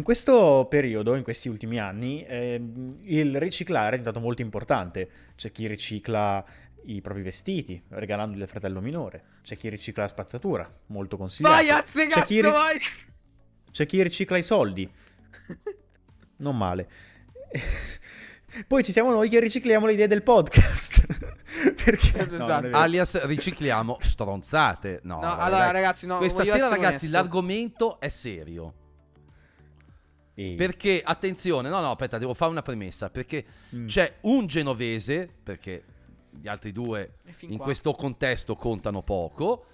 In questo periodo, in questi ultimi anni, eh, il riciclare è diventato molto importante. C'è chi ricicla i propri vestiti, regalandoli al fratello minore. C'è chi ricicla la spazzatura, molto consigliato. Vai, azze, C'è chi, cazzo, ri- vai! c'è chi ricicla i soldi, non male. Poi ci siamo noi che ricicliamo le idee del podcast. Perché? No, Esatto. vero. Alias ricicliamo stronzate. No, No, allora ragazzi, no, Questa sera, ragazzi, onesto. l'argomento è serio. Perché, attenzione, no, no, aspetta, devo fare una premessa. Perché Mm. c'è un genovese, perché gli altri due in qua. questo contesto contano poco.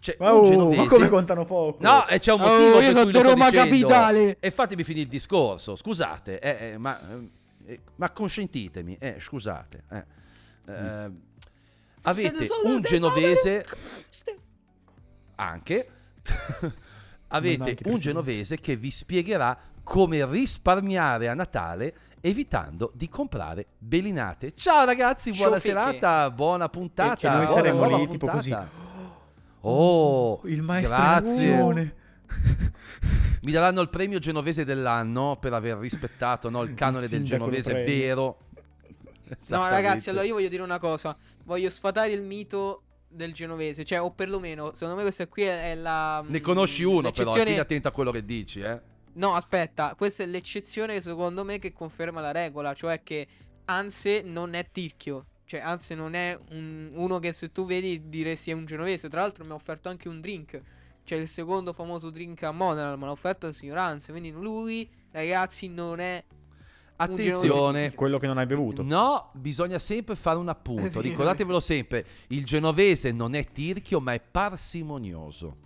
C'è Ma, un oh, genovese. ma come contano poco? No, e c'è un Oh, motivo io per sono di Roma dicendo. capitale. E fatemi finire il discorso, scusate, eh, eh, ma, eh, ma consentitemi, eh, scusate. eh. Eh, avete un genovese anche avete un genovese che vi spiegherà come risparmiare a Natale evitando di comprare belinate. Ciao ragazzi, buona Ciofeche. serata, buona puntata. Perché noi buona saremo nuova lì tipo così. puntata. Oh, il maestro grazie. Mi daranno il premio genovese dell'anno per aver rispettato no, il canone Il del genovese vero. No, ragazzi, allora io voglio dire una cosa. Voglio sfatare il mito del genovese. Cioè, o perlomeno, secondo me questa qui è, la. Ne conosci uno però, quindi attento a quello che dici, eh. No, aspetta, questa è l'eccezione secondo me che conferma la regola, cioè che Anse non è tirchio. Cioè, Anse non è un- uno che se tu vedi diresti è un genovese. Tra l'altro mi ha offerto anche un drink. Cioè, il secondo famoso drink a Modena, me l'ha offerto il signor Anse. Quindi lui, ragazzi, non è... Attenzione. Quello che non hai bevuto. No, bisogna sempre fare un appunto. Sì. Ricordatevelo sempre: il genovese non è tirchio, ma è parsimonioso.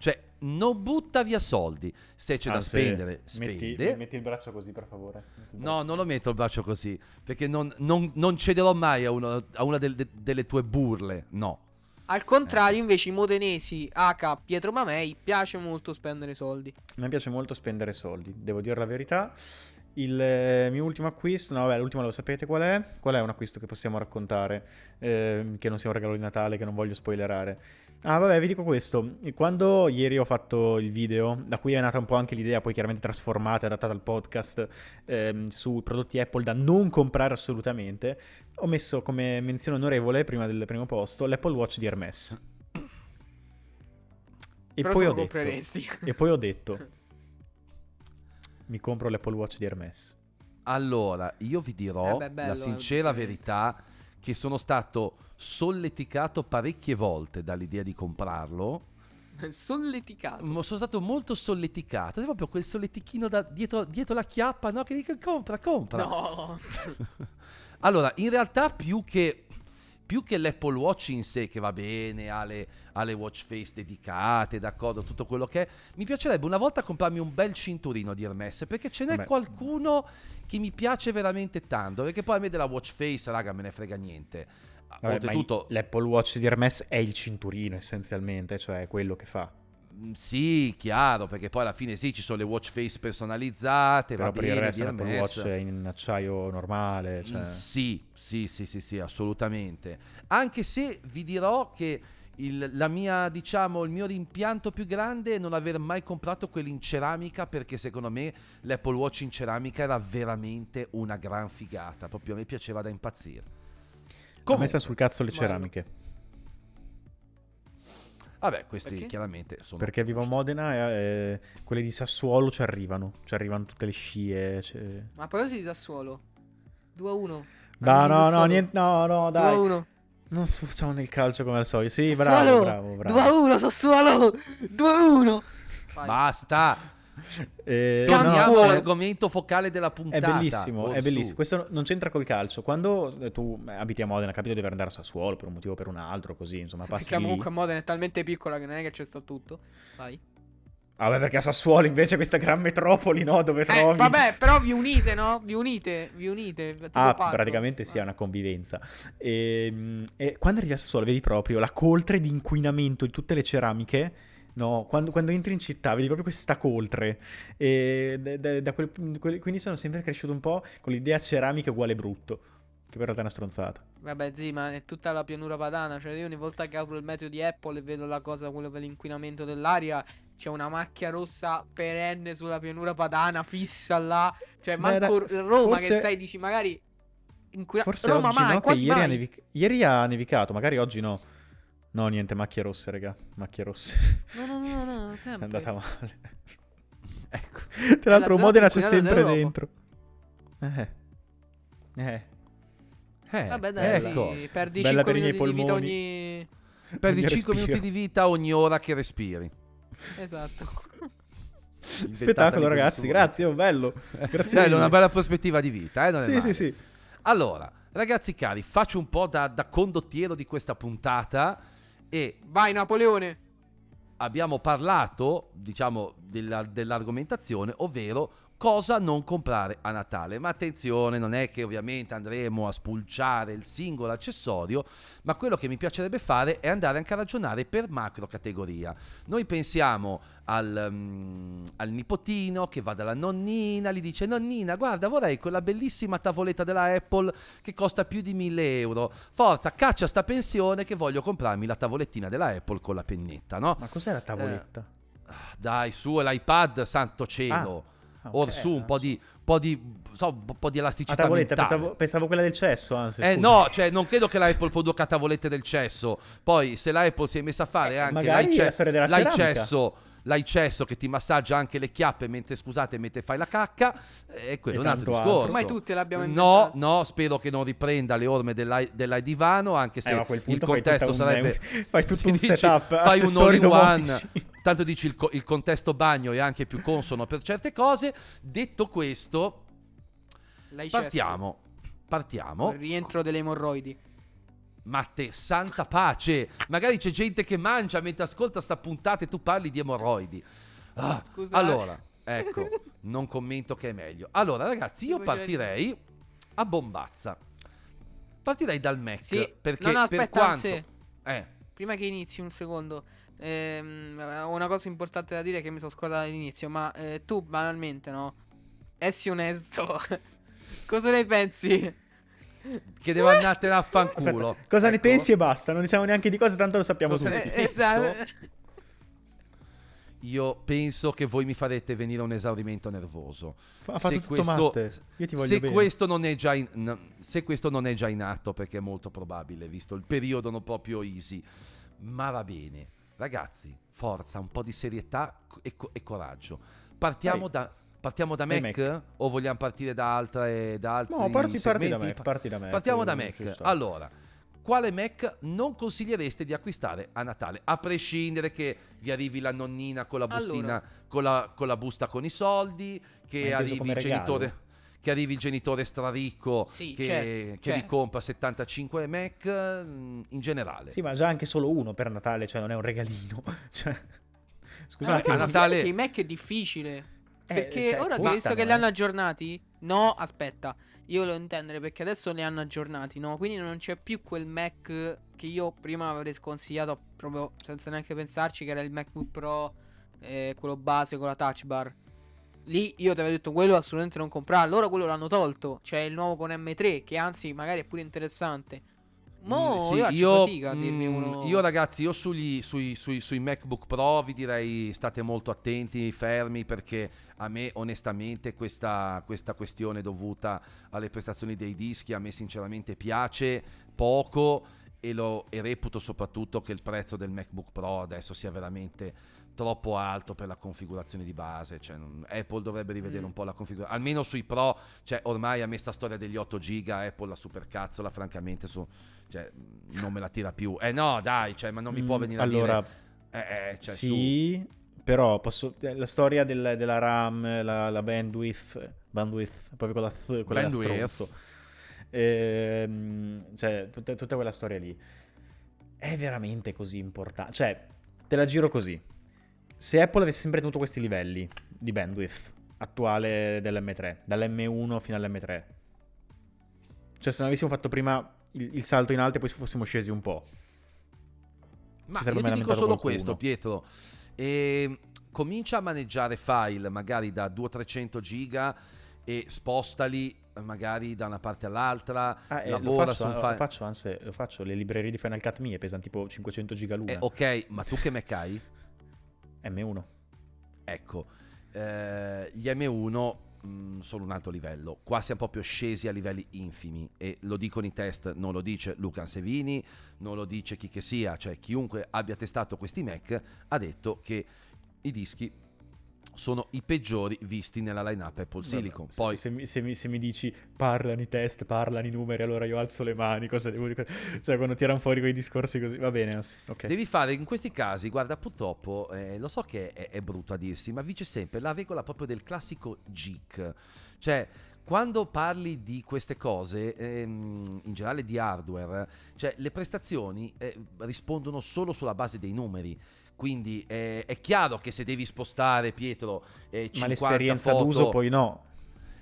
Cioè, non butta via soldi. Se c'è da Ah, sì. spendere, Metti, spende. metti il braccio così, per favore. Metti No, non lo metto il braccio così. Perché non, non- non cederò mai a, uno- a una del- de- delle tue burle. No. Al contrario, invece, i modenesi, H. Pietro Mamei, piace molto spendere soldi. A me piace molto spendere soldi, devo dire la verità. Il eh, mio ultimo acquisto, no, vabbè, l'ultimo lo sapete qual è? Qual è un acquisto che possiamo raccontare? ehm, che non sia un regalo di Natale, che non voglio spoilerare. Ah, vabbè, vi dico questo. Quando ieri ho fatto il video, da cui è nata un po' anche l'idea, poi chiaramente trasformata e adattata al podcast, ehm, sui prodotti Apple da non comprare assolutamente, ho messo come menzione onorevole, prima del primo posto, l'Apple Watch di Hermes. E poi ho detto... E poi ho detto, mi compro l'Apple Watch di Hermes. Allora, io vi dirò Eh beh, bello, la sincera eh, verità che sono stato solleticato parecchie volte dall'idea di comprarlo. Solleticato. Sono stato molto solleticato. È proprio quel solletichino da dietro, dietro la chiappa, no? Che dico compra, compra. No. Allora, in realtà più che, più che l'Apple Watch in sé, che va bene, ha le, ha le watch face dedicate, d'accordo, tutto quello che è, mi piacerebbe una volta comprarmi un bel cinturino di Hermes, perché ce n'è Vabbè. qualcuno che mi piace veramente tanto, perché poi a me della watch face, raga, me ne frega niente. Vabbè, ma Oltretutto, l'Apple Watch di Hermes è il cinturino essenzialmente, cioè è quello che fa. Mm, sì, chiaro, perché poi alla fine sì, ci sono le watch face personalizzate, Però per bene, il resto Hermes. Watch è in acciaio normale. Cioè... Mm, Sì, sì, sì, sì, sì, assolutamente. Anche se vi dirò che il, la mia, diciamo, il mio rimpianto più grande è non aver mai comprato quelli in ceramica perché secondo me l'Apple Watch in ceramica era veramente una gran figata. Proprio a me piaceva da impazzire. Ha messa sul cazzo le ceramiche. Vabbè, questi Perché? chiaramente sono... Perché vivo a Modena e eh, quelle di Sassuolo ci arrivano. Ci arrivano tutte le scie. cioè- Ma a proposito di Sassuolo. 2 a 1. No, no, no, niente, no, no, 2 a dai. 1. Non facciamo nel calcio come al solito. Sì, Sassuolo. bravo, bravo, 2 a bravo. 1, Sassuolo. 2 a 1. Basta! Eh, Scambio. no, Torniamo no, all'argomento focale della È puntata. bellissimo, Oh, è su. bellissimo. Questo non c'entra col calcio. Quando eh, tu eh, abiti a Modena, capito di andare a Sassuolo per un motivo o per un altro, così, insomma, passi Perché comunque Modena è talmente piccola che non è che c'è sta tutto. Vai. Vabbè, perché a Sassuolo invece questa gran metropoli, no? Dove Eh, trovi... vabbè, però vi unite, no? Vi unite, vi unite. Ah, pazzo. praticamente sì, è Ah. una convivenza. E, e quando arrivi a Sassuolo vedi proprio la coltre di inquinamento di tutte le ceramiche. No, quando, quando entri in città vedi proprio questa coltre. E da- da- da quel- quindi sono sempre cresciuto un po' con l'idea ceramica uguale brutto. Che per realtà è una stronzata. Vabbè, sì, ma è tutta la pianura padana. Cioè, io ogni volta che apro il meteo di Apple e vedo la cosa, quello per l'inquinamento dell'aria, c'è una macchia rossa perenne sulla pianura padana, fissa là. Cioè, Beh, manco dai, Roma forse- che sai, dici magari. inquina- Forse Roma oggi mai, no, ieri ha, nevic- ieri ha nevicato, magari oggi no. No, niente, macchie rosse, raga. Macchie rosse. No, no, no, no, È sempre. andata male. Ecco. Tra l'altro zona Modena c'è sempre dentro. Eh. Eh. Eh, Vabbè, dai, ecco. sì, perdi Bella 5 per i miei minuti di vita ogni. Perdi Ogni 5 respiro. minuti di vita ogni ora che respiri. Esatto. Spettacolo, ragazzi, questo grazie, oh, bello. Grazie Bello, una bella prospettiva di vita, eh? Non è Sì, male. sì, sì. Allora, ragazzi cari, faccio un po' da, da condottiero di questa puntata e Vai, Napoleone. abbiamo parlato, diciamo, della- dell'argomentazione, ovvero cosa non comprare a Natale. Ma attenzione, non è che ovviamente andremo a spulciare il singolo accessorio, ma quello che mi piacerebbe fare è andare anche a ragionare per macro categoria. Noi pensiamo al, mm, al nipotino che va dalla nonnina, gli dice nonnina guarda vorrei quella bellissima tavoletta della Apple che costa più di 1000 euro. Forza, caccia sta pensione che voglio comprarmi la tavolettina della Apple con la pennetta, no? Ma cos'è la tavoletta? Ah, Dai, su, è l'iPad, santo cielo. Ah, ok. Or su, un po' di, po' di, so, un po' di Ah, elasticità tavoletta, mentale. pensavo, pensavo quella del cesso, anzi. Eh no, cioè non credo che l'Apple produca tavolette del cesso. Poi se l'Apple si è messa a fare Eh, anche magari l'ice- l'icesso, l'icesso che ti massaggia anche le chiappe mentre scusate mentre fai la cacca, è quello E è un altro tanto altro. discorso. Ormai tutte le abbiamo No, no, spero che non riprenda le orme dell'ai, dell'ai divano, anche se Eh, il contesto tutta un- sarebbe... fai tutto un Dici, setup, Fai un all-in-one, tanto dici il, co- il contesto bagno è anche più consono per certe cose. Detto questo, L'hai partiamo. Partiamo. Il rientro delle emorroidi. Ma te, santa pace! Magari c'è gente che mangia mentre ascolta sta puntata e tu parli di emorroidi. Ah, Scusa. allora, ecco, non commento che è meglio. Allora, ragazzi, io partirei a bombazza. Partirei dal Mac. Sì. Perché no, no, per aspetta, quanto... anzi, Eh, prima che inizi un secondo. ehm, ho una cosa importante da dire che mi sono scordato all'inizio. Ma eh, tu, banalmente, no? Essi onesto. Cosa ne pensi? Che devo andartene a fanculo. Aspetta, cosa ne Ecco. pensi e basta, non diciamo neanche di cosa, tanto lo sappiamo Cosa ne tutti. esatto. Io penso che voi mi farete venire un esaurimento nervoso. Ha fatto Se tutto questo- Matte. Io ti voglio se bene. questo, non è già in, no, se questo non è già in atto, perché è molto probabile, visto il periodo non proprio easy, ma va bene. Ragazzi, forza, un po' di serietà e, co- e coraggio. Partiamo Dai. da, partiamo da Mac, Mac. o vogliamo partire da, altre, da altri No, parti, parti da me, parti da me. Partiamo da non Mac. Allora, quale Mac non consigliereste di acquistare a Natale? A prescindere che vi arrivi la nonnina con la bustina, Allora. con, la, con la busta con i soldi, che arrivi il genitore. Che arrivi il genitore straricco Sì, che, certo, che vi certo. compra 75 Mac mm, in generale. Sì, ma già anche solo uno per Natale, cioè non è un regalino. Cioè, scusa un Ma attimo. a Natale- che i Mac è difficile. Eh, Perché cioè, ora che visto che li eh. hanno aggiornati, no, aspetta, io lo intendere perché adesso li hanno aggiornati, no? Quindi non c'è più quel Mac che io prima avrei sconsigliato proprio senza neanche pensarci, che era il MacBook Pro, eh, quello base con la touch bar. Lì io ti avevo detto quello assolutamente non comprarlo. Loro quello l'hanno tolto. C'è il nuovo con M3, che anzi magari è pure interessante. Mo Mm, sì, io fatica dirmi mm, io, ragazzi, io sugli, sui, sui- sui MacBook Pro vi direi state molto attenti, fermi, perché a me onestamente questa, questa questione dovuta alle prestazioni dei dischi a me sinceramente piace poco e, lo, e reputo soprattutto che il prezzo del MacBook Pro adesso sia veramente troppo alto per la configurazione di base. Cioè, Apple dovrebbe rivedere Mm. un po' la configurazione. Almeno sui Pro, cioè, ormai a me sta storia degli 8 giga, Apple la supercazzola, francamente, su, cioè, non me la tira più. Eh no, dai, cioè, ma non mi può Mm, venire allora, a dire... Eh, eh, cioè, su. sì, però posso, eh, la storia del- della RAM, la, la bandwidth, bandwidth, proprio con la th, quella Bandwidth. Ehm, cioè, tutta, tutta quella storia lì. È veramente così importante. Cioè, te la giro così. Se Apple avesse sempre tenuto questi livelli di bandwidth attuale dell'M3, dall'M1 fino all'M3, cioè se non avessimo fatto prima il, il salto in alto e poi fossimo scesi un po'. Ma io ti dico solo qualcuno. questo, Pietro. E comincia a maneggiare file magari da 200-300 giga e spostali magari da una parte all'altra. Ah, eh, lo lavora faccio, su un lo file. faccio, anzi, lo faccio, le librerie di Final Cut mie pesano tipo 500 giga l'una. Eh, ok, ma tu che Mac hai? M1. ecco, eh, gli M1 mh, sono un altro livello. Qua siamo proprio scesi a livelli infimi e lo dicono i test, non lo dice Luca Ansevini, non lo dice chi che sia, cioè chiunque abbia testato questi Mac ha detto che i dischi sono i peggiori visti nella lineup Apple Silicon. Vabbè, Poi se, se mi, se, mi, se, mi, dici parlano i test, parlano i numeri, allora io alzo le mani. Cosa devo dire? Cioè, quando tirano fuori quei discorsi così, va bene. Okay. Devi fare in questi casi, guarda, purtroppo eh, lo so che è, è, brutto a dirsi, ma vige sempre la regola proprio del classico geek. Cioè, quando parli di queste cose, ehm, in generale di hardware, cioè le prestazioni eh, rispondono solo sulla base dei numeri. Quindi eh, è chiaro che se devi spostare, Pietro, eh, 50 ma l'esperienza foto, d'uso poi no.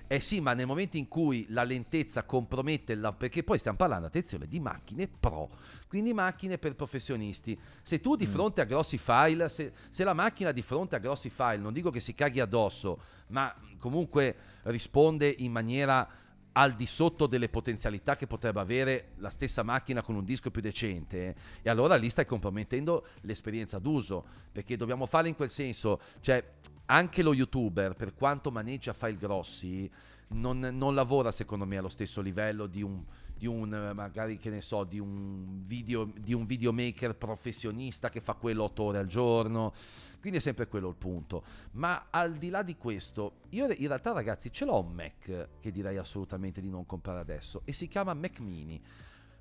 Eh sì, ma nel momento in cui la lentezza compromette la... perché poi stiamo parlando, attenzione, di macchine pro, quindi macchine per professionisti. Se tu di mm. fronte a grossi file, se, se, la macchina di fronte a grossi file, non dico che si caghi addosso, ma comunque risponde in maniera al di sotto delle potenzialità che potrebbe avere la stessa macchina con un disco più decente e allora lì stai compromettendo l'esperienza d'uso perché dobbiamo fare in quel senso. Cioè anche lo youtuber per quanto maneggia file grossi non, non lavora secondo me allo stesso livello di un di un magari che ne so di un video di un videomaker professionista che fa quello 8 ore al giorno quindi è sempre quello il punto ma al di là di questo io in realtà ragazzi ce l'ho un Mac che direi assolutamente di non comprare adesso e si chiama Mac Mini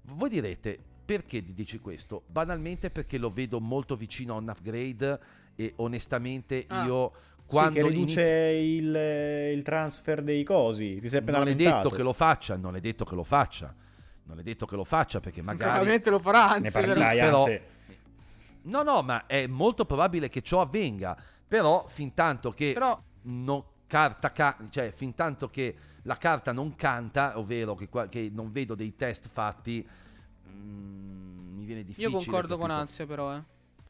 voi direte perché dici questo banalmente perché lo vedo molto vicino a un upgrade e onestamente ah. io quando sì, riduce inizi... il, il, transfer dei cosi. Ti sei appena non è detto che lo faccia, non è detto che lo faccia non è detto che lo faccia perché magari... Probabilmente lo farà, anzi, ne parlerai, però... anzi. No, no, ma è molto probabile che ciò avvenga, però fin tanto che però... non carta, ca- cioè fin tanto che la carta non canta, ovvero che, che non vedo dei test fatti, mm, mi viene difficile. Io concordo con Ansia però, eh.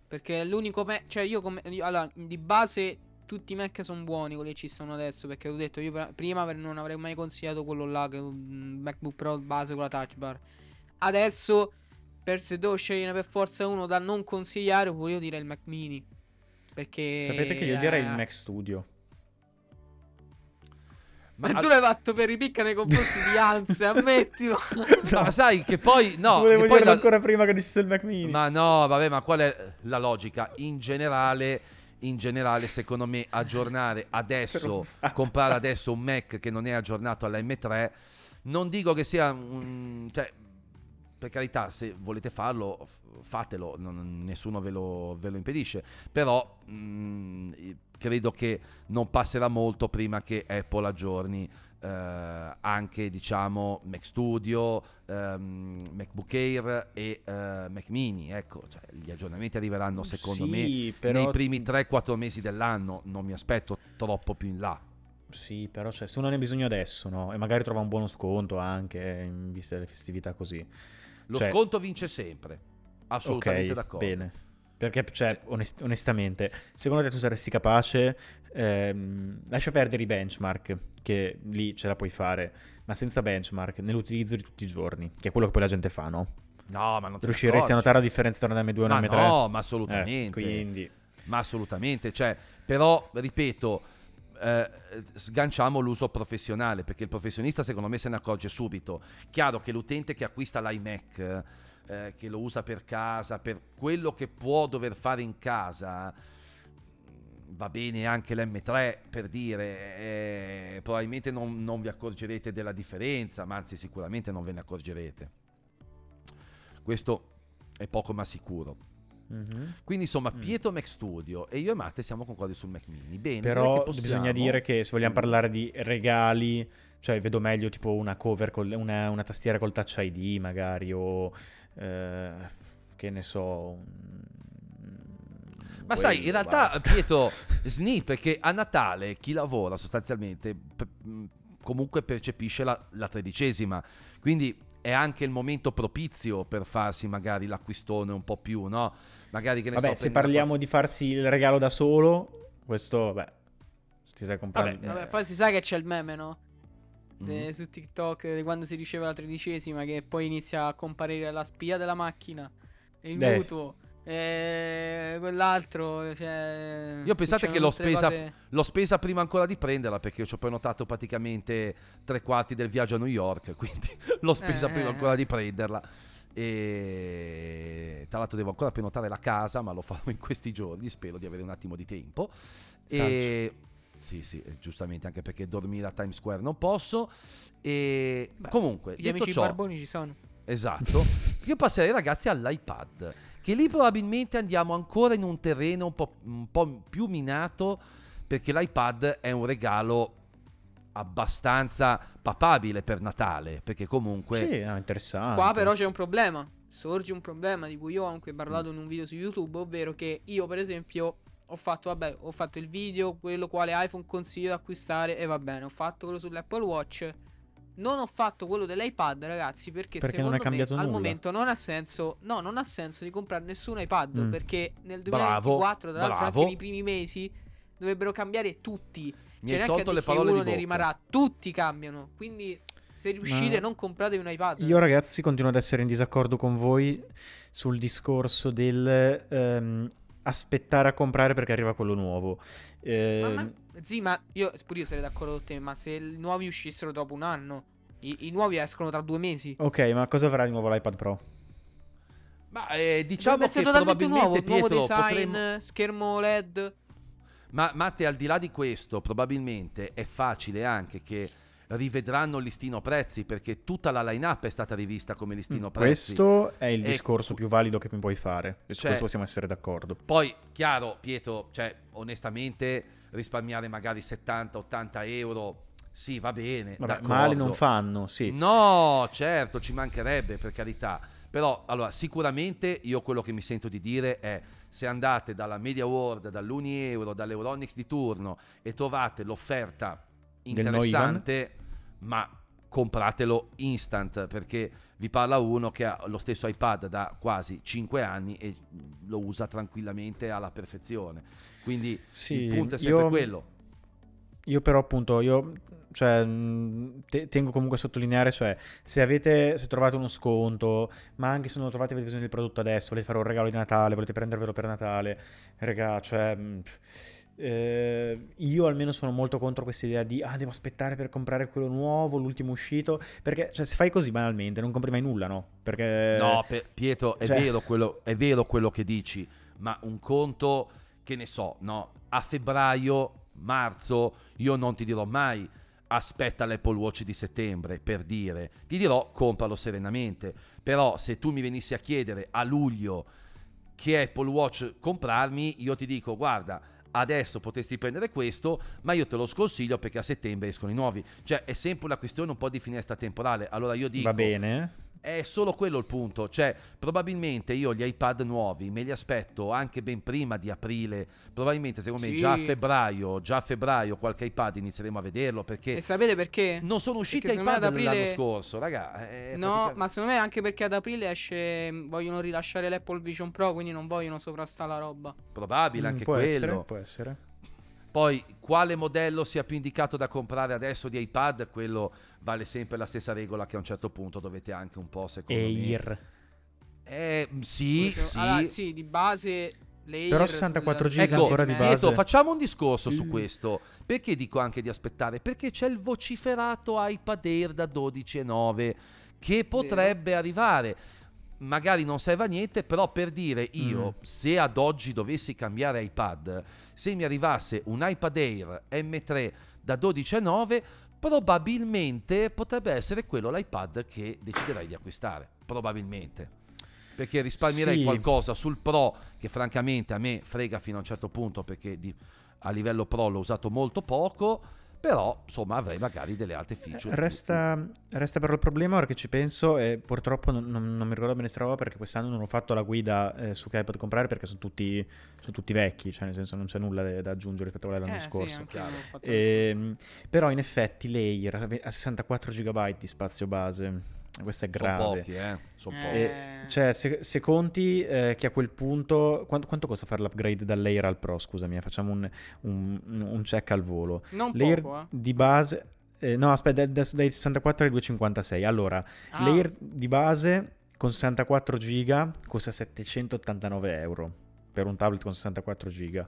Perché l'unico me- cioè io come io, allora di base tutti i Mac sono buoni quelli che ci sono adesso. Perché ho detto, io prima non avrei mai consigliato quello là, che è un MacBook Pro base con la touch bar. Adesso, per se devo scegliere per forza uno da non consigliare, pure io direi il Mac Mini. Perché. Sapete che io direi il Mac Studio. Ma, ma tu l'hai fatto per ripicca nei confronti di Ansia, ammettilo. no, ma sai che poi no, volevo che poi la... ancora prima che dicesse il Mac Mini. Ma no, vabbè, ma qual è la logica? In generale in generale secondo me aggiornare adesso comprare adesso un Mac che non è aggiornato alla M3 non dico che sia un cioè per carità se volete farlo fatelo non, nessuno ve lo, ve lo, impedisce però mh, mm, credo che non passerà molto prima che Apple aggiorni eh, anche diciamo Mac Studio, ehm, MacBook Air e eh, Mac Mini. Ecco, cioè, gli aggiornamenti arriveranno secondo sì, me però... nei primi 3-4 mesi dell'anno. Non mi aspetto troppo più in là. Sì, però cioè, se uno ne ha bisogno adesso, no? E magari trova un buono sconto anche in vista delle festività così. Lo cioè... sconto vince sempre. Assolutamente okay, d'accordo. Bene. Perché, cioè, onest- onestamente, secondo te tu saresti capace, ehm, lascia perdere i benchmark, che lì ce la puoi fare, ma senza benchmark, nell'utilizzo di tutti i giorni, che è quello che poi la gente fa, no? No, ma non Riusciresti a notare la differenza tra un M2 e un ma M3? No, ma assolutamente. Eh, quindi... Ma assolutamente, cioè, però, ripeto, eh, sganciamo l'uso professionale, perché il professionista secondo me se ne accorge subito. Chiaro che l'utente che acquista l'iMac eh, che lo usa per casa, per quello che può dover fare in casa, va bene anche l'M3 per dire, eh, probabilmente non, non, vi accorgerete della differenza, ma anzi sicuramente non ve ne accorgerete. Questo è poco ma sicuro. Mm-hmm. Quindi insomma mm. Pietro Mac Studio e io e Matte siamo concordi sul Mac Mini. Bene, però possiamo... bisogna dire che se vogliamo parlare di regali, cioè vedo meglio tipo una cover, con una, una tastiera col touch ID magari o eh, che ne so... Ma sai, in realtà basta. Pietro sni perché a Natale chi lavora sostanzialmente p- comunque percepisce la, la tredicesima, quindi è anche il momento propizio per farsi magari l'acquistone un po' più, no? Magari che ne vabbè, so, se parliamo la... di farsi il regalo da solo, questo, vabbè, ti stai comprando. Vabbè, vabbè, poi si sa che c'è il meme, no? mm. su TikTok di quando si riceve la tredicesima che poi inizia a comparire la spia della macchina e il eh. mutuo eh, quell'altro. Cioè, Io pensate che l'ho spesa, cose- l'ho spesa prima ancora di prenderla perché io ci ho prenotato praticamente tre quarti del viaggio a New York, quindi l'ho spesa Eh, prima eh, ancora di prenderla. E tra l'altro devo ancora prenotare la casa, ma lo farò in questi giorni, spero di avere un attimo di tempo. E sì, sì, eh, giustamente anche perché dormire a Times Square non posso. E Beh, comunque, Gli detto amici ciò, barboni ci sono. Esatto. Io passerei ragazzi all'iPad, che lì probabilmente andiamo ancora in un terreno un po', un po' più minato, perché l'iPad è un regalo abbastanza papabile per Natale, perché comunque... Sì, ah, interessante. Qua però c'è un problema. Sorge un problema di cui io ho anche parlato in un video su YouTube, ovvero che io per esempio ho fatto, vabbè, ho fatto il video, quello quale iPhone consiglio di acquistare e va bene, ho fatto quello sull'Apple Watch. Non ho fatto quello dell'iPad, ragazzi, perché, Perché non secondo è cambiato me al nulla. momento non ha senso. No, non ha senso di comprare nessun iPad Mm. perché nel Bravo, 2024, tra l'altro bravo. anche nei primi mesi dovrebbero cambiare tutti. mi Cioè, neanche le parole uno ne rimarrà, tutti cambiano. Quindi se riuscite Ma non compratevi un iPad. Io ragazzi continuo ad essere in disaccordo con voi sul discorso del ehm, aspettare a comprare perché arriva quello nuovo. Ma, Ehm, ma, sì, ma io pure io sarei d'accordo con te, ma se i nuovi uscissero dopo un anno, i, i nuovi escono tra due mesi. Ok, ma cosa avrà di nuovo l'iPad Pro? Ma eh, diciamo Dovrebbe che probabilmente nuovo, nuovo Pietro design, potremmo... schermo LED. Ma Matte, al di là di questo, probabilmente è facile anche che rivedranno il listino prezzi perché tutta la line-up è stata rivista come listino prezzi. Questo è il E- discorso più valido che mi puoi fare. E su Cioè- questo possiamo essere d'accordo. Poi, chiaro, Pietro, cioè, onestamente, risparmiare magari 70-80 euro, sì, va bene. Vabbè, male non fanno, sì. No, certo, ci mancherebbe, per carità. Però, allora, sicuramente io quello che mi sento di dire è se andate dalla Media World, dall'Uni Euro, dall'Euronix di turno e trovate l'offerta Interessante, ma compratelo instant perché vi parla uno che ha lo stesso iPad da quasi 5 anni e lo usa tranquillamente alla perfezione. Quindi Sì, il punto è sempre io- quello. Io però appunto, io cioè, te- tengo comunque a sottolineare, cioè, se avete, se trovate uno sconto, ma anche se non lo trovate avete bisogno del prodotto adesso, volete fare un regalo di Natale, volete prendervelo per Natale, raga, cioè, mh, eh, io almeno sono molto contro questa idea di, ah, devo aspettare per comprare quello nuovo, l'ultimo uscito, perché, cioè, se fai così banalmente non compri mai nulla, no? Perché... No, pe- Pietro, è, cioè- vero quello, è vero quello che dici, ma un conto, che ne so, no? A febbraio, marzo, io non ti dirò mai aspetta l'Apple Watch di settembre, per dire. Ti dirò compralo serenamente. Però se tu mi venissi a chiedere a luglio che Apple Watch comprarmi, io ti dico, guarda, adesso potresti prendere questo, ma io te lo sconsiglio perché a settembre escono i nuovi. Cioè è sempre una questione un po' di finestra temporale. Allora io dico... Va bene. È solo quello il punto, cioè probabilmente io gli iPad nuovi me li aspetto anche ben prima di aprile, probabilmente secondo me Sì. già a febbraio, già a febbraio qualche iPad inizieremo a vederlo perché E sapete perché? non sono usciti Perché me iPad ad aprile- l'anno scorso, raga. è No, pratica- ma secondo me anche perché ad aprile esce. Vogliono rilasciare l'Apple Vision Pro, quindi non vogliono sovrastare la roba. probabile Mm, anche può quello. essere, può essere. Poi quale modello sia più indicato da comprare adesso di iPad, quello vale sempre la stessa regola che a un certo punto dovete anche un po' secondo me. Air. Eh, sì, sì. Allora, sì, di base. Però 64 sul- giga Ecco, ancora di base. Pietro, facciamo un discorso su Mm. questo. Perché dico anche di aspettare? Perché c'è il vociferato iPad Air da 12,9 che potrebbe arrivare. Magari non serve a niente, però per dire io, Mm. se ad oggi dovessi cambiare iPad, se mi arrivasse un iPad Air M3 da 12,9, probabilmente potrebbe essere quello l'iPad che deciderei di acquistare. Probabilmente. Perché risparmierei Sì. qualcosa sul Pro, che francamente a me frega fino a un certo punto, perché di- a livello Pro l'ho usato molto poco, però insomma avrei magari delle altre feature. Resta, resta però il problema ora che ci penso e purtroppo non, non- non mi ricordo bene sta roba perché quest'anno non ho fatto la guida eh, su che iPad comprare perché sono tutti, sono tutti vecchi, cioè nel senso non c'è nulla da, da aggiungere rispetto a quello dell'anno Eh, sì, scorso. ho fatto- Ehm, però in effetti ave- ha 64 GB di spazio base, questo è Sono grave. pochi, eh. Sono Eh, pochi. E, cioè, se, se conti eh, che a quel punto. Quanto, quanto costa fare l'upgrade dall'Air al Pro? Scusami, eh, facciamo un, un- un check al volo. Non L'Air poco, eh. di base. eh, no, aspetta, adesso dai 64 ai 256. Allora, Ah, l'Air di base con 64 giga costa 789 euro per un tablet con 64 giga.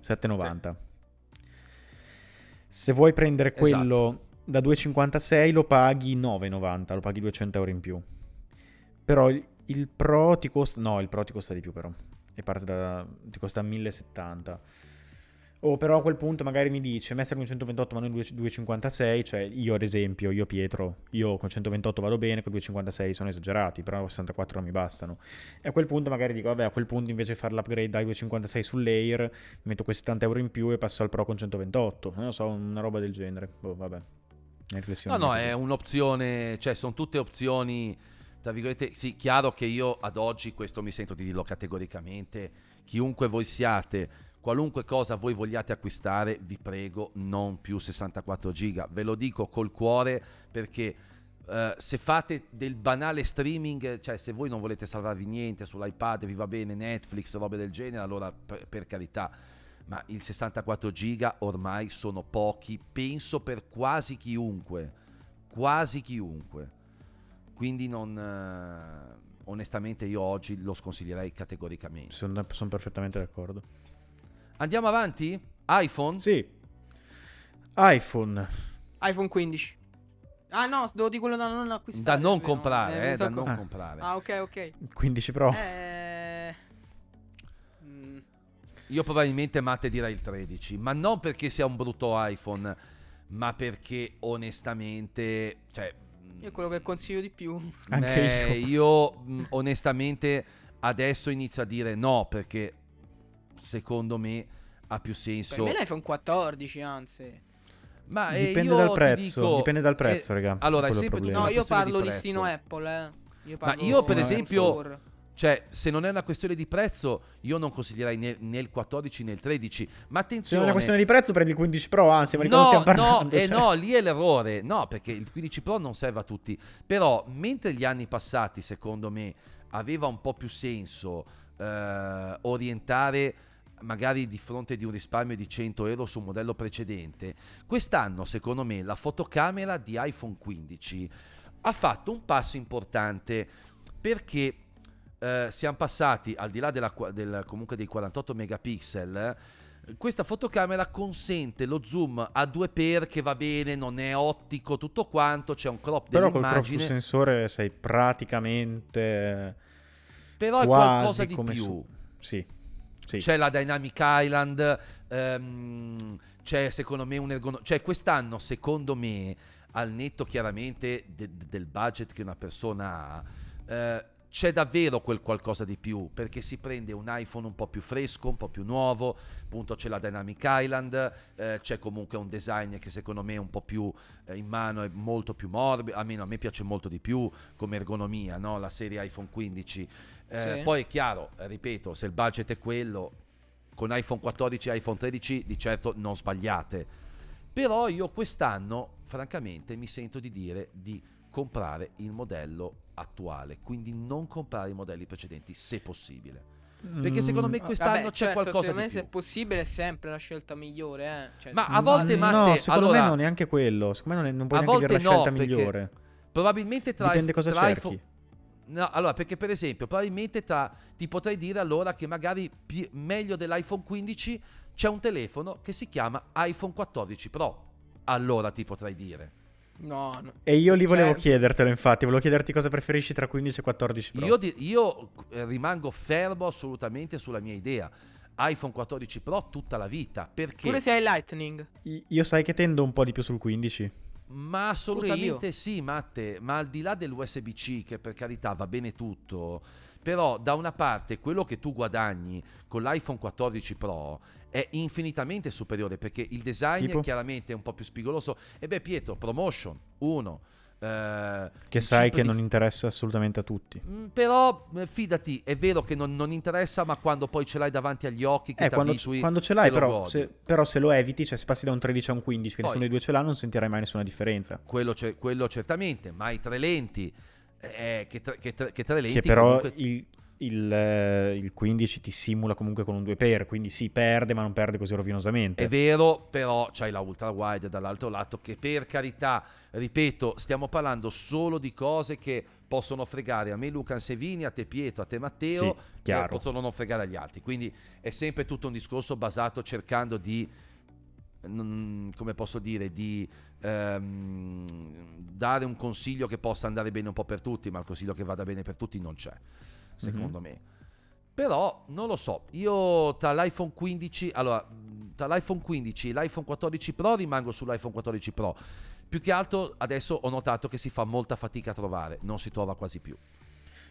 790. Se vuoi prendere Esatto. Da 256 lo paghi 9,90, lo paghi 200 euro in più. Però il, il Pro ti costa... No, il Pro ti costa di più però. E parte da... ti costa 1070. O però a quel punto magari mi dice, me serve un 128 ma non 2- 256, cioè io ad esempio, io Pietro, io con 128 vado bene, con 256 sono esagerati, però 64 non mi bastano. E a quel punto magari dico, vabbè, a quel punto invece di fare l'upgrade dai 256 sull'Air, metto quei 70 euro in più e passo al Pro con 128, non lo so, una roba del genere. Boh, vabbè. No, no, è un'opzione, cioè sono tutte opzioni, tra virgolette, sì, chiaro che io ad oggi, questo mi sento di dirlo categoricamente, chiunque voi siate, qualunque cosa voi vogliate acquistare, vi prego, non più 64 giga, ve lo dico col cuore perché eh, se fate del banale streaming, cioè se voi non volete salvarvi niente sull'iPad, vi va bene Netflix, robe del genere, allora per, per carità, ma il 64 giga ormai sono pochi, penso per quasi chiunque, quasi chiunque. Quindi non eh, onestamente io oggi lo sconsiglierei categoricamente. Sono, sono perfettamente d'accordo. Andiamo avanti? iPhone? Sì. iPhone. iPhone 15. Ah no, devo di quello da non acquistare. Da non comprare, Eh, eh, mi da non Ah. comprare. Ah, ok, ok. 15 Pro. Eh... mm, Io probabilmente Matte direi il 13, ma non perché sia un brutto iPhone, ma perché onestamente, cioè Io è quello che consiglio di più. Anche eh, io. io, mh, onestamente adesso inizio a dire no perché secondo me ha più Per senso. me l'iPhone 14, anzi. Ma eh, Dipende io dal prezzo, dico- dipende dal eh, prezzo, raga. Allora, è sempre. No, io parlo di prezzo. listino Apple, eh. Io Ma parlo io, per di esempio, Store. Cioè, se non è una questione di prezzo, io non consiglierei né, né il 14 né il 13. Ma Se non attenzione, è una questione di prezzo, prendi il 15 Pro, anzi, ma di No, stiamo no, parlando? eh, Cioè, no, lì è l'errore. No, perché il 15 Pro non serve a tutti. Però, mentre gli anni passati, secondo me, aveva un po' più senso eh, orientare magari di fronte di un risparmio di 100 euro su un modello precedente, quest'anno, secondo me, la fotocamera di iPhone 15 ha fatto un passo importante perché eh, siamo passati al di là della, del- comunque dei 48 megapixel eh, questa fotocamera consente lo zoom a 2x che va bene, non è ottico, tutto quanto, c'è un crop Però col crop dell'immagine, sul sensore sei praticamente però è qualcosa di più. su. Sì. Sì. C'è la Dynamic Island, ehm, c'è secondo me un ergonomico, cioè quest'anno secondo me, al netto chiaramente de- del budget che una persona ha, eh, c'è davvero quel qualcosa di più, perché si prende un iPhone un po' più fresco, un po' più nuovo, appunto c'è la Dynamic Island, eh, c'è comunque un design che secondo me è un po' più eh, in mano, è molto più morbido, almeno a me piace molto di più come ergonomia, no? la serie iPhone 15. Eh, Sì. Poi è chiaro, ripeto, se il budget è quello, con iPhone 14 e iPhone 13 di certo non sbagliate. Però io quest'anno, francamente, mi sento di dire di comprare il modello attuale, quindi non comprare i modelli precedenti, se possibile. Perché secondo me Mm, quest'anno Vabbè, c'è certo, qualcosa secondo di me se è possibile è sempre la scelta migliore, eh. Cioè, Ma a mm, volte, no, Matte, secondo allora, me non neanche quello. Secondo me non, è- non puoi a neanche dire la scelta no, perché migliore. probabilmente tra, Dipende cosa tra cerchi. No, allora, perché per esempio, probabilmente tra, ti potrei dire allora che magari pi- meglio dell'iPhone 15 c'è un telefono che si chiama iPhone 14 Pro. Allora ti potrei dire. No, no. E io lì volevo Cioè- chiedertelo, infatti. Volevo chiederti cosa preferisci tra 15 e 14 Pro. Io, di- io, eh, rimango fermo assolutamente sulla mia idea. iPhone 14 Pro tutta la vita. Perché? Pure se hai Lightning. Io sai che tendo un po' di più sul 15. Ma assolutamente sì, Matte, ma al di là dell'USB-C, che per carità va bene tutto, però da una parte quello che tu guadagni con l'iPhone 14 Pro è infinitamente superiore perché il design Tipo? chiaramente è un po' più spigoloso. E beh, Pietro, Promotion 1. Che sai che non interessa assolutamente a tutti. Mm, Però eh, fidati, è vero che non, non interessa, ma quando poi ce l'hai davanti agli occhi, che Eh, quando, quando ce l'hai, però se, però se lo eviti, cioè se passi da un 13 a un 15, che Poi- nessuno dei due ce l'ha, non sentirai mai nessuna differenza. quello, quello certamente, ma i tre lenti, eh, che, tre, che tre- che tre lenti Che però comunque- il, il, eh, il 15 ti simula comunque con un 2x, quindi si perde, ma non perde così rovinosamente. È vero, però c'hai la ultra wide dall'altro lato che per carità, ripeto, stiamo parlando solo di cose che possono fregare a me Luca Ansevini, a te Pietro, a te Matteo, Sì, e possono non fregare agli altri. Quindi è sempre tutto un discorso basato cercando di, non- come posso dire, di ehm, dare un consiglio che possa andare bene un po' per tutti, ma il consiglio che vada bene per tutti non c'è, secondo me. Però non lo so, io tra l'iPhone 15, allora, tra l'iPhone 15 e l'iPhone 14 Pro rimango sull'iPhone 14 Pro. Più che altro adesso ho notato che si fa molta fatica a trovare, non si trova quasi più.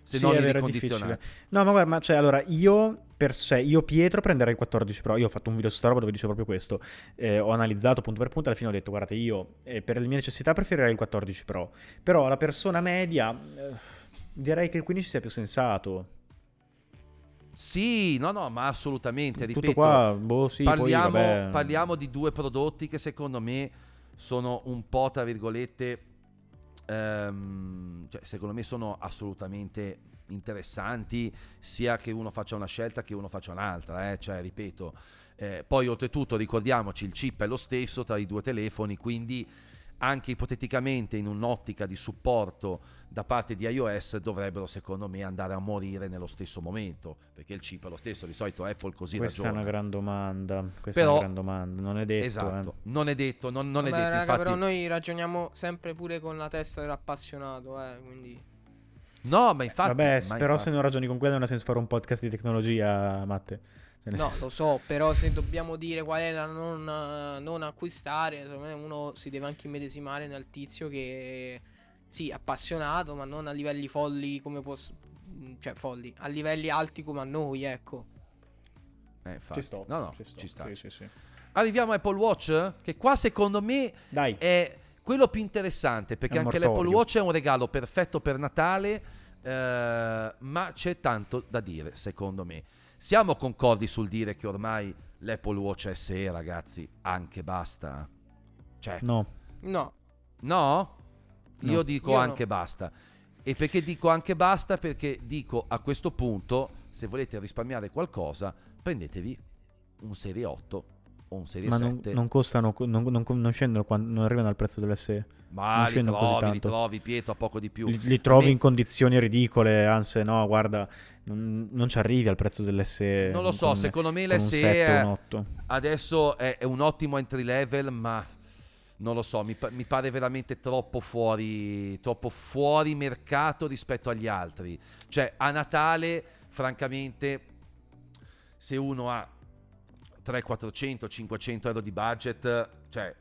Se Sì, non è vero, difficile. No, ma guarda, ma cioè, allora, io per sé, io Pietro prenderei il 14 Pro. Io ho fatto un video su sta roba dove dicevo proprio questo. Eh, ho analizzato punto per punto, alla fine ho detto, guardate, io eh, per le mie necessità preferirei il 14 Pro. Però la persona media, eh, direi che il 15 sia più sensato. Sì, no, no, ma assolutamente, Tutto ripeto, qua, boh, sì, poi, parliamo, vabbè. parliamo di due prodotti che secondo me sono un po' tra virgolette ehm, cioè, secondo me sono assolutamente interessanti sia che uno faccia una scelta che uno faccia un'altra eh? cioè ripeto eh, poi oltretutto ricordiamoci il chip è lo stesso tra i due telefoni quindi anche ipoteticamente in un'ottica di supporto da parte di iOS dovrebbero secondo me andare a morire nello stesso momento perché il chip è lo stesso di solito Apple così Questa ragiona è una gran domanda. Questa Però- è una gran domanda. Non è detto. esatto eh. non è detto non, non è Vabbè, detto raga, infatti però noi ragioniamo sempre pure con la testa dell'appassionato, eh, quindi... no ma infatti Vabbè, ma però infatti- se non ragioni con quella non ha senso fare un podcast di tecnologia, Matte. No, lo so, però se dobbiamo dire qual è la non, non acquistare, secondo me uno si deve anche immedesimare nel tizio che sì, è appassionato, ma non a livelli folli come posso cioè folli, a livelli alti come a noi, ecco. eh, infatti. Ci sto. no no ci sto. ci sta Sì, sì, sì. arriviamo a Apple Watch che qua secondo me Dai. è quello più interessante perché anche l'Apple. Watch è un regalo perfetto per Natale eh, ma c'è tanto da dire secondo me siamo concordi sul dire che ormai l'Apple Watch SE ragazzi anche basta cioè No. No, No? Io No. dico Io no. anche basta. E perché dico anche basta? Perché dico a questo punto, se volete risparmiare qualcosa, prendetevi un Serie 8 o un Serie Ma non, 7. non costano, non, non- non scendono, quando- non arrivano al prezzo dell'SE. Ma non li trovi, li trovi, Pietro, a poco di più. Li, li trovi Me- in condizioni ridicole, anzi no, guarda, non, non ci arrivi al prezzo dell'SE. Non lo so, con- secondo me l'SE 7 o è- un 8. adesso è, è un ottimo entry level, ma non lo so, mi, mi pare veramente troppo fuori, troppo fuori mercato rispetto agli altri. Cioè, a Natale, francamente, se uno ha 300, 400, 500 euro di budget, cioè,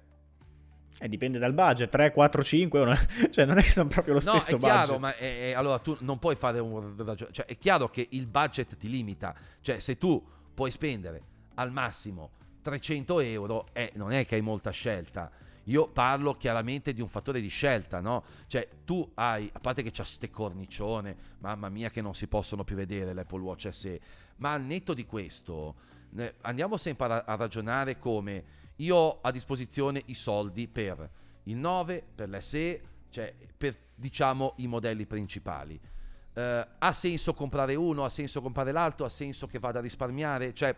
Eh, dipende dal budget, 3, 4, 5, non è- cioè non è che sono proprio lo no, stesso è chiaro, budget. ma è- è- allora tu non puoi fare un ragionamento, cioè, è chiaro che il budget ti limita, cioè, se tu puoi spendere al massimo 300 euro, eh, non è che hai molta scelta. Io parlo chiaramente di un fattore di scelta, no? Cioè, tu hai, a parte che c'ha ste cornicione, mamma mia, che non si possono più vedere l'Apple Watch SE, ma al netto di questo, eh, andiamo sempre a, a ragionare come io ho a disposizione i soldi per il 9, per l'SE, cioè per diciamo i modelli principali. Eh, ha senso comprare uno, ha senso comprare l'altro, ha senso che vada a risparmiare? Cioè,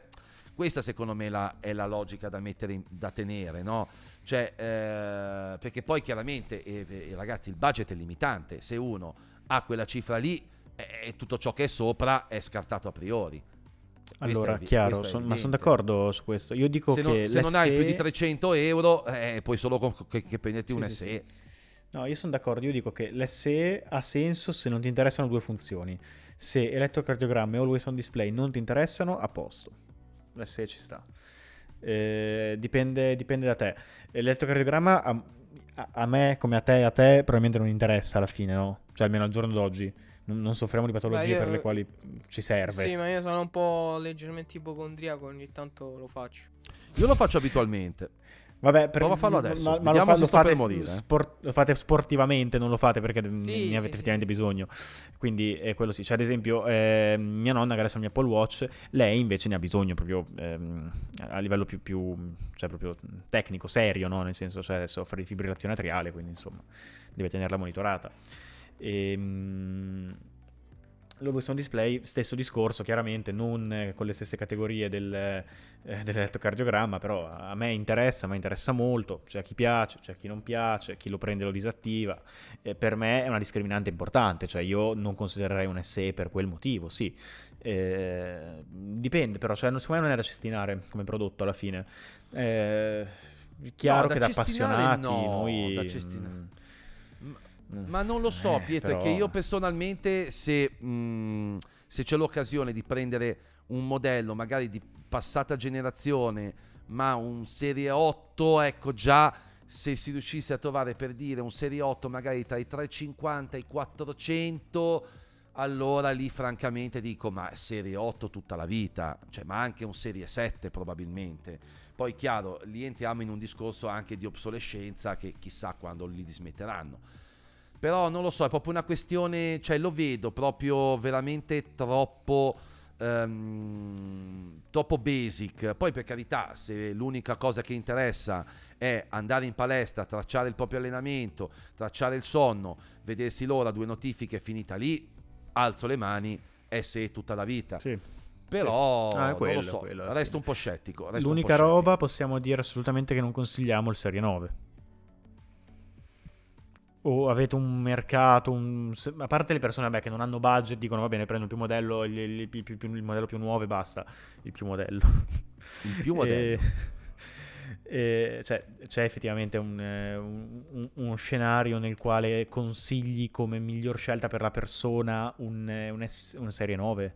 questa secondo me la- è la logica da in- da tenere, no? Cioè, eh, perché poi chiaramente, eh, eh, ragazzi, il budget è limitante. Se uno ha quella cifra lì, eh, tutto ciò che è sopra è scartato a priori. Allora, evi- chiaro, son- ma sono d'accordo su questo. Io dico Se, non, che se non hai più di l'SE 300 euro, eh, puoi solo con- che, che prenderti Sì, un sì, SE. No, io sono d'accordo, io dico che l'SE ha senso se non ti interessano due funzioni. Se elettrocardiogramma e always on display non ti interessano, a posto. L'SE ci sta. Eh, dipende, dipende da te. L'elettrocardiogramma a, a- a me, come a te e a te, probabilmente non interessa alla fine, no? Cioè almeno al giorno d'oggi. Non, non soffriamo di patologie Beh, io- per le quali ci serve. sì, ma io sono un po' leggermente ipocondriaco, ogni tanto lo faccio. Io lo faccio abitualmente. Vabbè, per- Prova a farlo adesso, Ma, ma lo, fa- lo fate, morire, eh. sport- lo fate sportivamente, non lo fate perché ne Sì, ne sì, avete sì. effettivamente bisogno. Quindi è quello sì. Cioè, ad esempio, eh, mia nonna che adesso ha il mio Apple Watch, lei invece ne ha bisogno proprio ehm, a livello più, più cioè proprio tecnico, serio, no? Nel senso, cioè, soffre di fibrillazione atriale, quindi insomma, deve tenerla monitorata. Ehm, L'Always on Display, stesso discorso, chiaramente non eh, con le stesse categorie del, eh, dell'elettrocardiogramma, però a me interessa, a me interessa molto, c'è chi piace, c'è chi non piace, chi lo prende e lo disattiva. Eh, per me è una discriminante importante, cioè io non considererei un SE per quel motivo, sì. Eh, dipende però, cioè, secondo me non è da cestinare come prodotto alla fine. Eh, chiaro No, che da cestinare appassionati no, noi... da cestinare. mm, M- Ma non lo so, Eh, Pietro, però- è che io personalmente se, mh, se c'è l'occasione di prendere un modello magari di passata generazione, ma un Serie 8, ecco già se si riuscisse a trovare per dire un Serie 8 magari tra i 350 e i 400, allora lì francamente dico ma Serie 8 tutta la vita, cioè, ma anche un Serie 7 probabilmente. Poi chiaro, lì entriamo in un discorso anche di obsolescenza che chissà quando li dismetteranno. Però non lo so, è proprio una questione, cioè lo vedo proprio veramente troppo, ehm, troppo basic. Poi per carità, se l'unica cosa che interessa è andare in palestra, tracciare il proprio allenamento, tracciare il sonno, vedersi l'ora, due notifiche, finita lì, alzo le mani, è se tutta la vita. Sì. Però Ah, è non quello, lo so, quello resto fine. un po' scettico. po' L'unica scettico. roba possiamo dire assolutamente che non consigliamo il Serie 9. O avete un mercato, un- a parte le persone vabbè, che non hanno budget, dicono va bene, prendo il più modello, il, il- il- il- modello più nuovo e basta. Il più modello. Il più modello. E- e, cioè, c'è effettivamente un, eh, un- un- uno scenario nel quale consigli come miglior scelta per la persona un, eh, una serie 9.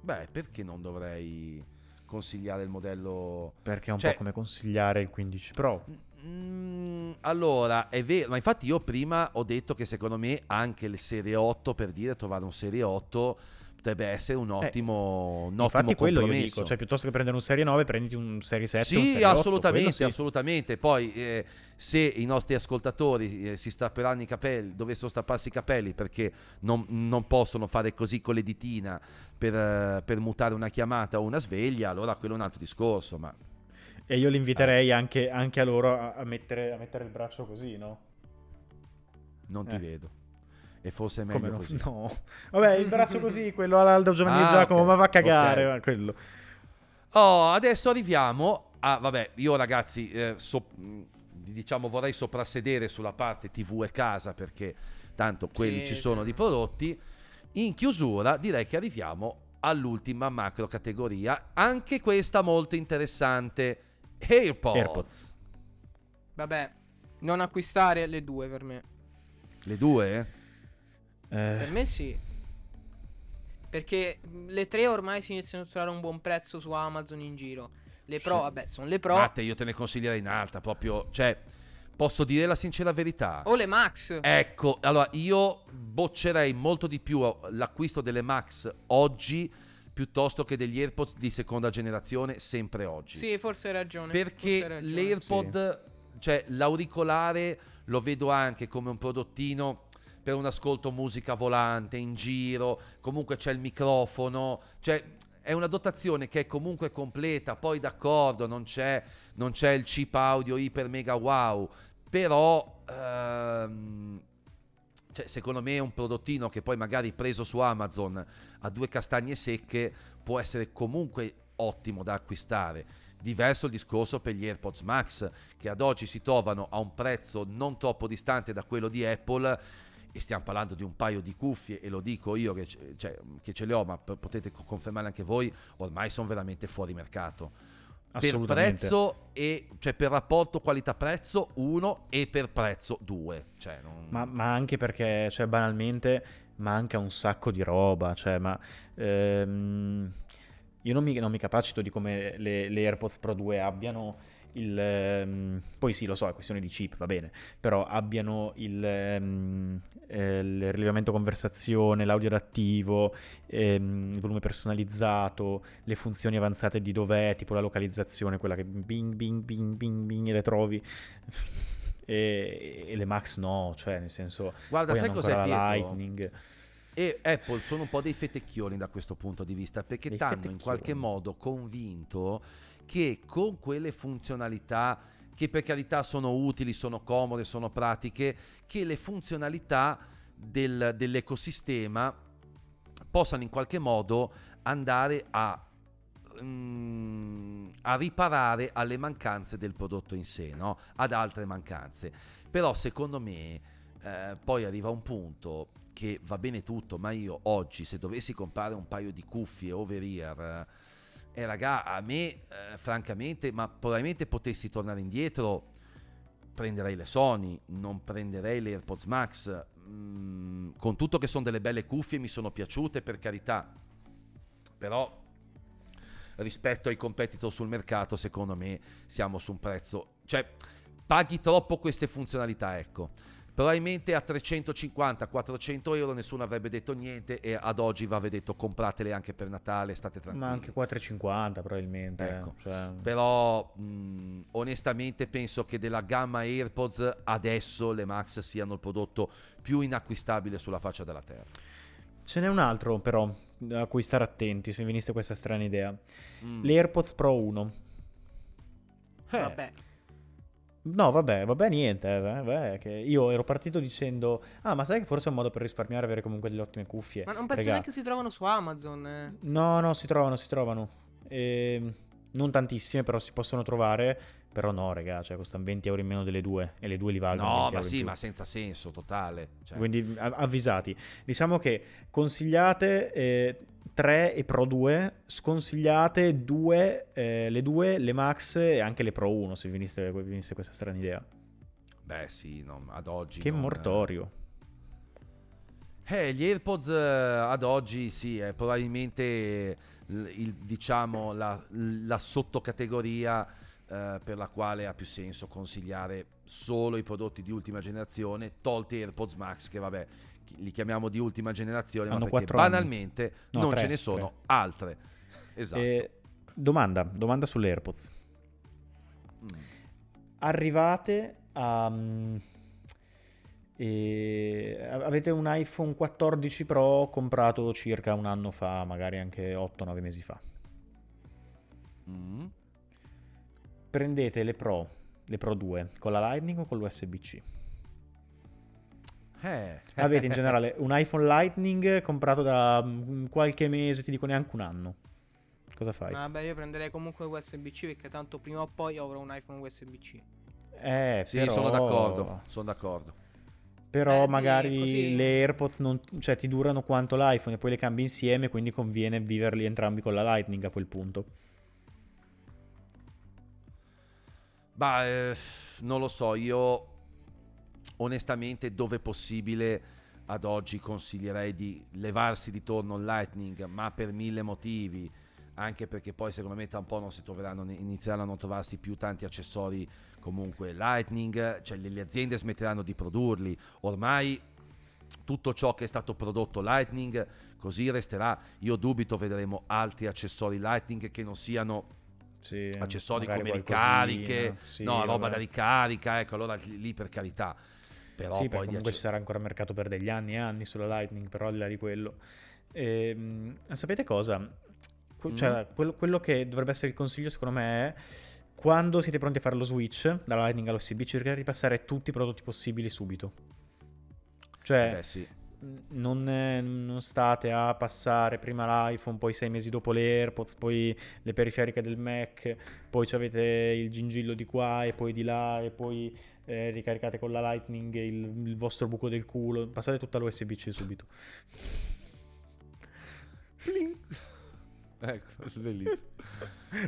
Beh, perché non dovrei consigliare il modello Perché è un Cioè- po' come consigliare il 15 Pro. Mm, allora, è vero, ma infatti io prima ho detto che secondo me anche le serie 8, per dire, trovare un serie 8 potrebbe essere un ottimo, un ottimo Eh, Infatti quello io dico, cioè piuttosto che prendere un Serie 9 prenditi un Serie 7 o un Sì, Serie 8, assolutamente, quello sì. assolutamente. Poi eh, se i nostri ascoltatori eh, si strapperanno i capelli, dovessero strapparsi i capelli perché non, non possono fare così con le ditina per, eh, per mutare una chiamata o una sveglia, allora quello è un altro discorso, ma E io li inviterei anche, anche a loro a, a mettere, a mettere il braccio così, no? non ti Eh. vedo. E forse è Come meglio no? così. No. Vabbè, il braccio così, quello all'Aldo Giovanni Ah, Giacomo, ok, ma va a cagare, ok. ma quello. Oh, adesso arriviamo a... Vabbè, io ragazzi, eh, so- diciamo vorrei soprassedere sulla parte TV e casa perché tanto quelli Sì, ci sono di prodotti. In chiusura direi che arriviamo all'ultima macro categoria, anche questa molto interessante. AirPods. AirPods. Vabbè, non acquistare le due per me. Le due? Per Eh, me sì. Perché le tre ormai si iniziano a trovare un buon prezzo su Amazon in giro. Le Pro, Sì. vabbè, sono le Pro. Matte, io te ne consiglierei in alta, proprio... Cioè, posso dire la sincera verità? O le Max. Ecco, allora io boccerei molto di più l'acquisto delle Max oggi piuttosto che degli AirPods di seconda generazione sempre oggi. Sì, forse hai ragione. forse hai Perché ragione. l'AirPod, cioè l'auricolare lo vedo anche come un prodottino per un ascolto musica volante in giro, comunque c'è il microfono, cioè è una dotazione che è comunque completa, poi d'accordo, non c'è, non c'è il chip audio iper mega wow, però ehm, cioè, secondo me è un prodottino che poi magari preso su Amazon a due castagne secche può essere comunque ottimo da acquistare. Diverso il discorso per gli AirPods Max, che ad oggi si trovano a un prezzo non troppo distante da quello di Apple. E stiamo parlando di un paio di cuffie, e lo dico io che, cioè, che ce le ho, ma potete co- confermare anche voi, ormai sono veramente fuori mercato. Per prezzo e cioè per rapporto qualità-prezzo 1 e per prezzo 2. Cioè, non- Ma, ma anche perché, cioè, banalmente, manca un sacco di roba. Cioè, ma ehm, io non mi, non mi capacito di come le, le AirPods Pro 2 abbiano il. ehm, poi sì, lo so, è questione di chip, va bene. Però abbiano il, ehm, eh, il rilevamento conversazione, l'audio adattivo, ehm, il volume personalizzato, le funzioni avanzate di dov'è, tipo la localizzazione, quella che bing bing bing bing bing e le trovi. E, e le Max no, cioè nel senso Guarda, sai hanno cos'è la Pietro? Lightning. E Apple sono un po' dei fetecchioni da questo punto di vista perché Dei t'hanno in qualche modo convinto che con quelle funzionalità che per carità sono utili, sono comode, sono pratiche, che le funzionalità del- dell'ecosistema possano in qualche modo andare a, mm, a riparare alle mancanze del prodotto in sé, no? ad altre mancanze. Però secondo me eh, poi arriva un punto che va bene tutto, ma io oggi se dovessi comprare un paio di cuffie over ear, eh, raga, a me eh, francamente, ma probabilmente potessi tornare indietro, prenderei le Sony, non prenderei le AirPods Max, mm, con tutto che sono delle belle cuffie, mi sono piaciute per carità, però rispetto ai competitor sul mercato, secondo me siamo su un prezzo, cioè paghi troppo queste funzionalità, ecco. Probabilmente a 350-400 euro nessuno avrebbe detto niente e ad oggi va detto compratele anche per Natale, state tranquilli. Ma anche 4,50 probabilmente. eh, Ecco. cioè- Però mh, onestamente penso che della gamma AirPods adesso le Max siano il prodotto più inacquistabile sulla faccia della terra. Ce n'è un altro però a cui stare attenti se veniste questa strana idea. Mm. Le AirPods Pro 1. Eh, Vabbè. No, vabbè, vabbè, niente. eh, vabbè, che io ero partito dicendo, ah, ma sai che forse è un modo per risparmiare avere comunque delle ottime cuffie. Ma non penso Regà, neanche si trovano su Amazon. eh. No, no, si trovano, si trovano. Ehm, non tantissime, però si possono trovare. Però no, raga, cioè costano 20 euro in meno delle due. E le due li valgono. No, 20 ma sì, ma senza senso totale. Cioè, Quindi avvisati. Diciamo che consigliate eh, 3 e Pro 2, sconsigliate 2, le 2, le Max e anche le Pro 1 se veniste, venisse questa strana idea. Beh, sì, no, ad oggi. Che non- mortorio. Eh, gli AirPods eh, ad oggi sì, è probabilmente l- il- diciamo la, la sottocategoria eh, per la quale ha più senso consigliare solo i prodotti di ultima generazione, tolti AirPods Max che vabbè li chiamiamo di ultima generazione, ma Hanno perché quattro anni. banalmente No, non tre, ce ne sono tre. altre. Esatto. Eh, domanda, domanda sulle AirPods. Mm. Arrivate a... e avete un iPhone 14 Pro comprato circa un anno fa, magari anche 8-9 mesi fa. Mm. Prendete le Pro, le Pro 2 con la Lightning o con l'USB-C? Eh. Avete in generale un iPhone Lightning comprato da mm, qualche mese, ti dico neanche un anno. Cosa fai? Vabbè, io prenderei comunque USB-C perché tanto prima o poi avrò un iPhone USB-C. Eh, Sì, però- sono d'accordo, sono d'accordo. Però Eh, sì, magari così- le AirPods non, cioè, ti durano quanto l'iPhone e poi le cambi insieme, quindi conviene viverli entrambi con la Lightning a quel punto. Bah, eh, non lo so, io onestamente dove possibile ad oggi consiglierei di levarsi di torno il Lightning, ma per mille motivi, anche perché poi secondo me tra un po' non si troveranno, inizieranno a non trovarsi più tanti accessori comunque Lightning, cioè le, aziende smetteranno di produrli, ormai tutto ciò che è stato prodotto Lightning così resterà, io dubito vedremo altri accessori Lightning che non siano Sì, accessori come ricariche, sì, no, roba vabbè. da ricarica, ecco, allora lì per carità. Però sì, poi comunque ci sarà ancora mercato per degli anni e anni sulla Lightning, però al di là di quello. Ehm, sapete cosa? Cioè, Mm. quello, quello che dovrebbe essere il consiglio secondo me è quando siete pronti a fare lo switch dalla Lightning all'USB, cercate di passare tutti i prodotti possibili subito. Cioè, Eh beh, sì. Non, non state a passare prima l'iPhone, poi sei mesi dopo le AirPods, poi le periferiche del Mac, poi avete il gingillo di qua e poi di là e poi eh, ricaricate con la Lightning il, il vostro buco del culo. Passate tutta l'USB-C subito. Ecco, bellissimo.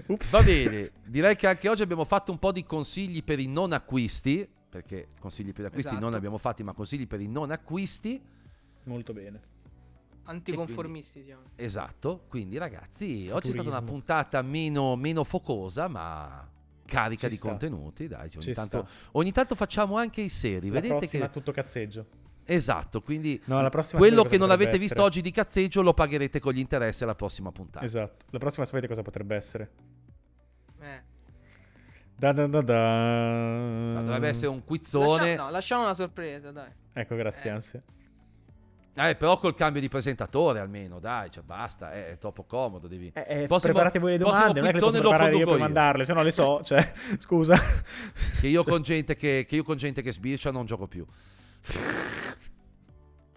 Ups. Va bene, direi che anche oggi abbiamo fatto un po' di consigli per i non acquisti, perché consigli per gli acquisti non Esatto. abbiamo fatti, ma consigli per i non acquisti. Molto bene. Anticonformisti siamo. Esatto, quindi ragazzi, oggi è stata una Futurismo. puntata meno, meno focosa, ma carica Ci di sta. contenuti. Dai, ogni tanto, ogni tanto facciamo anche i seri. La Vedete prossima che... tutto cazzeggio. Esatto, quindi No, la prossima quello che non avete potrebbe visto essere? oggi di cazzeggio lo pagherete con gli interessi alla prossima puntata. Esatto. La prossima sapete cosa potrebbe essere? Eh. Da da da da. Dovrebbe essere un quizzone, Lascia- no, lasciamo una sorpresa, dai. Ecco, grazie, Eh. Ansia. Eh, però col cambio di presentatore almeno, dai, cioè basta, eh, è troppo comodo. Devi... Eh, eh, prossimo, preparate voi le domande, non è che le posso io per mandarle, se no le so, cioè, scusa. Che io, cioè. con gente che, che, io con gente che sbircia non gioco più.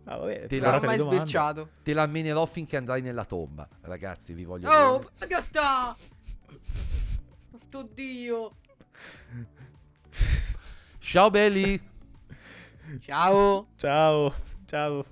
Ah, vabbè, te l'ho mai sbirciato. Te la menerò finché andrai nella tomba, ragazzi, vi voglio oh, bene. Oh, gatta! Oddio! Ciao belli! Ciao! Ciao! Ciao!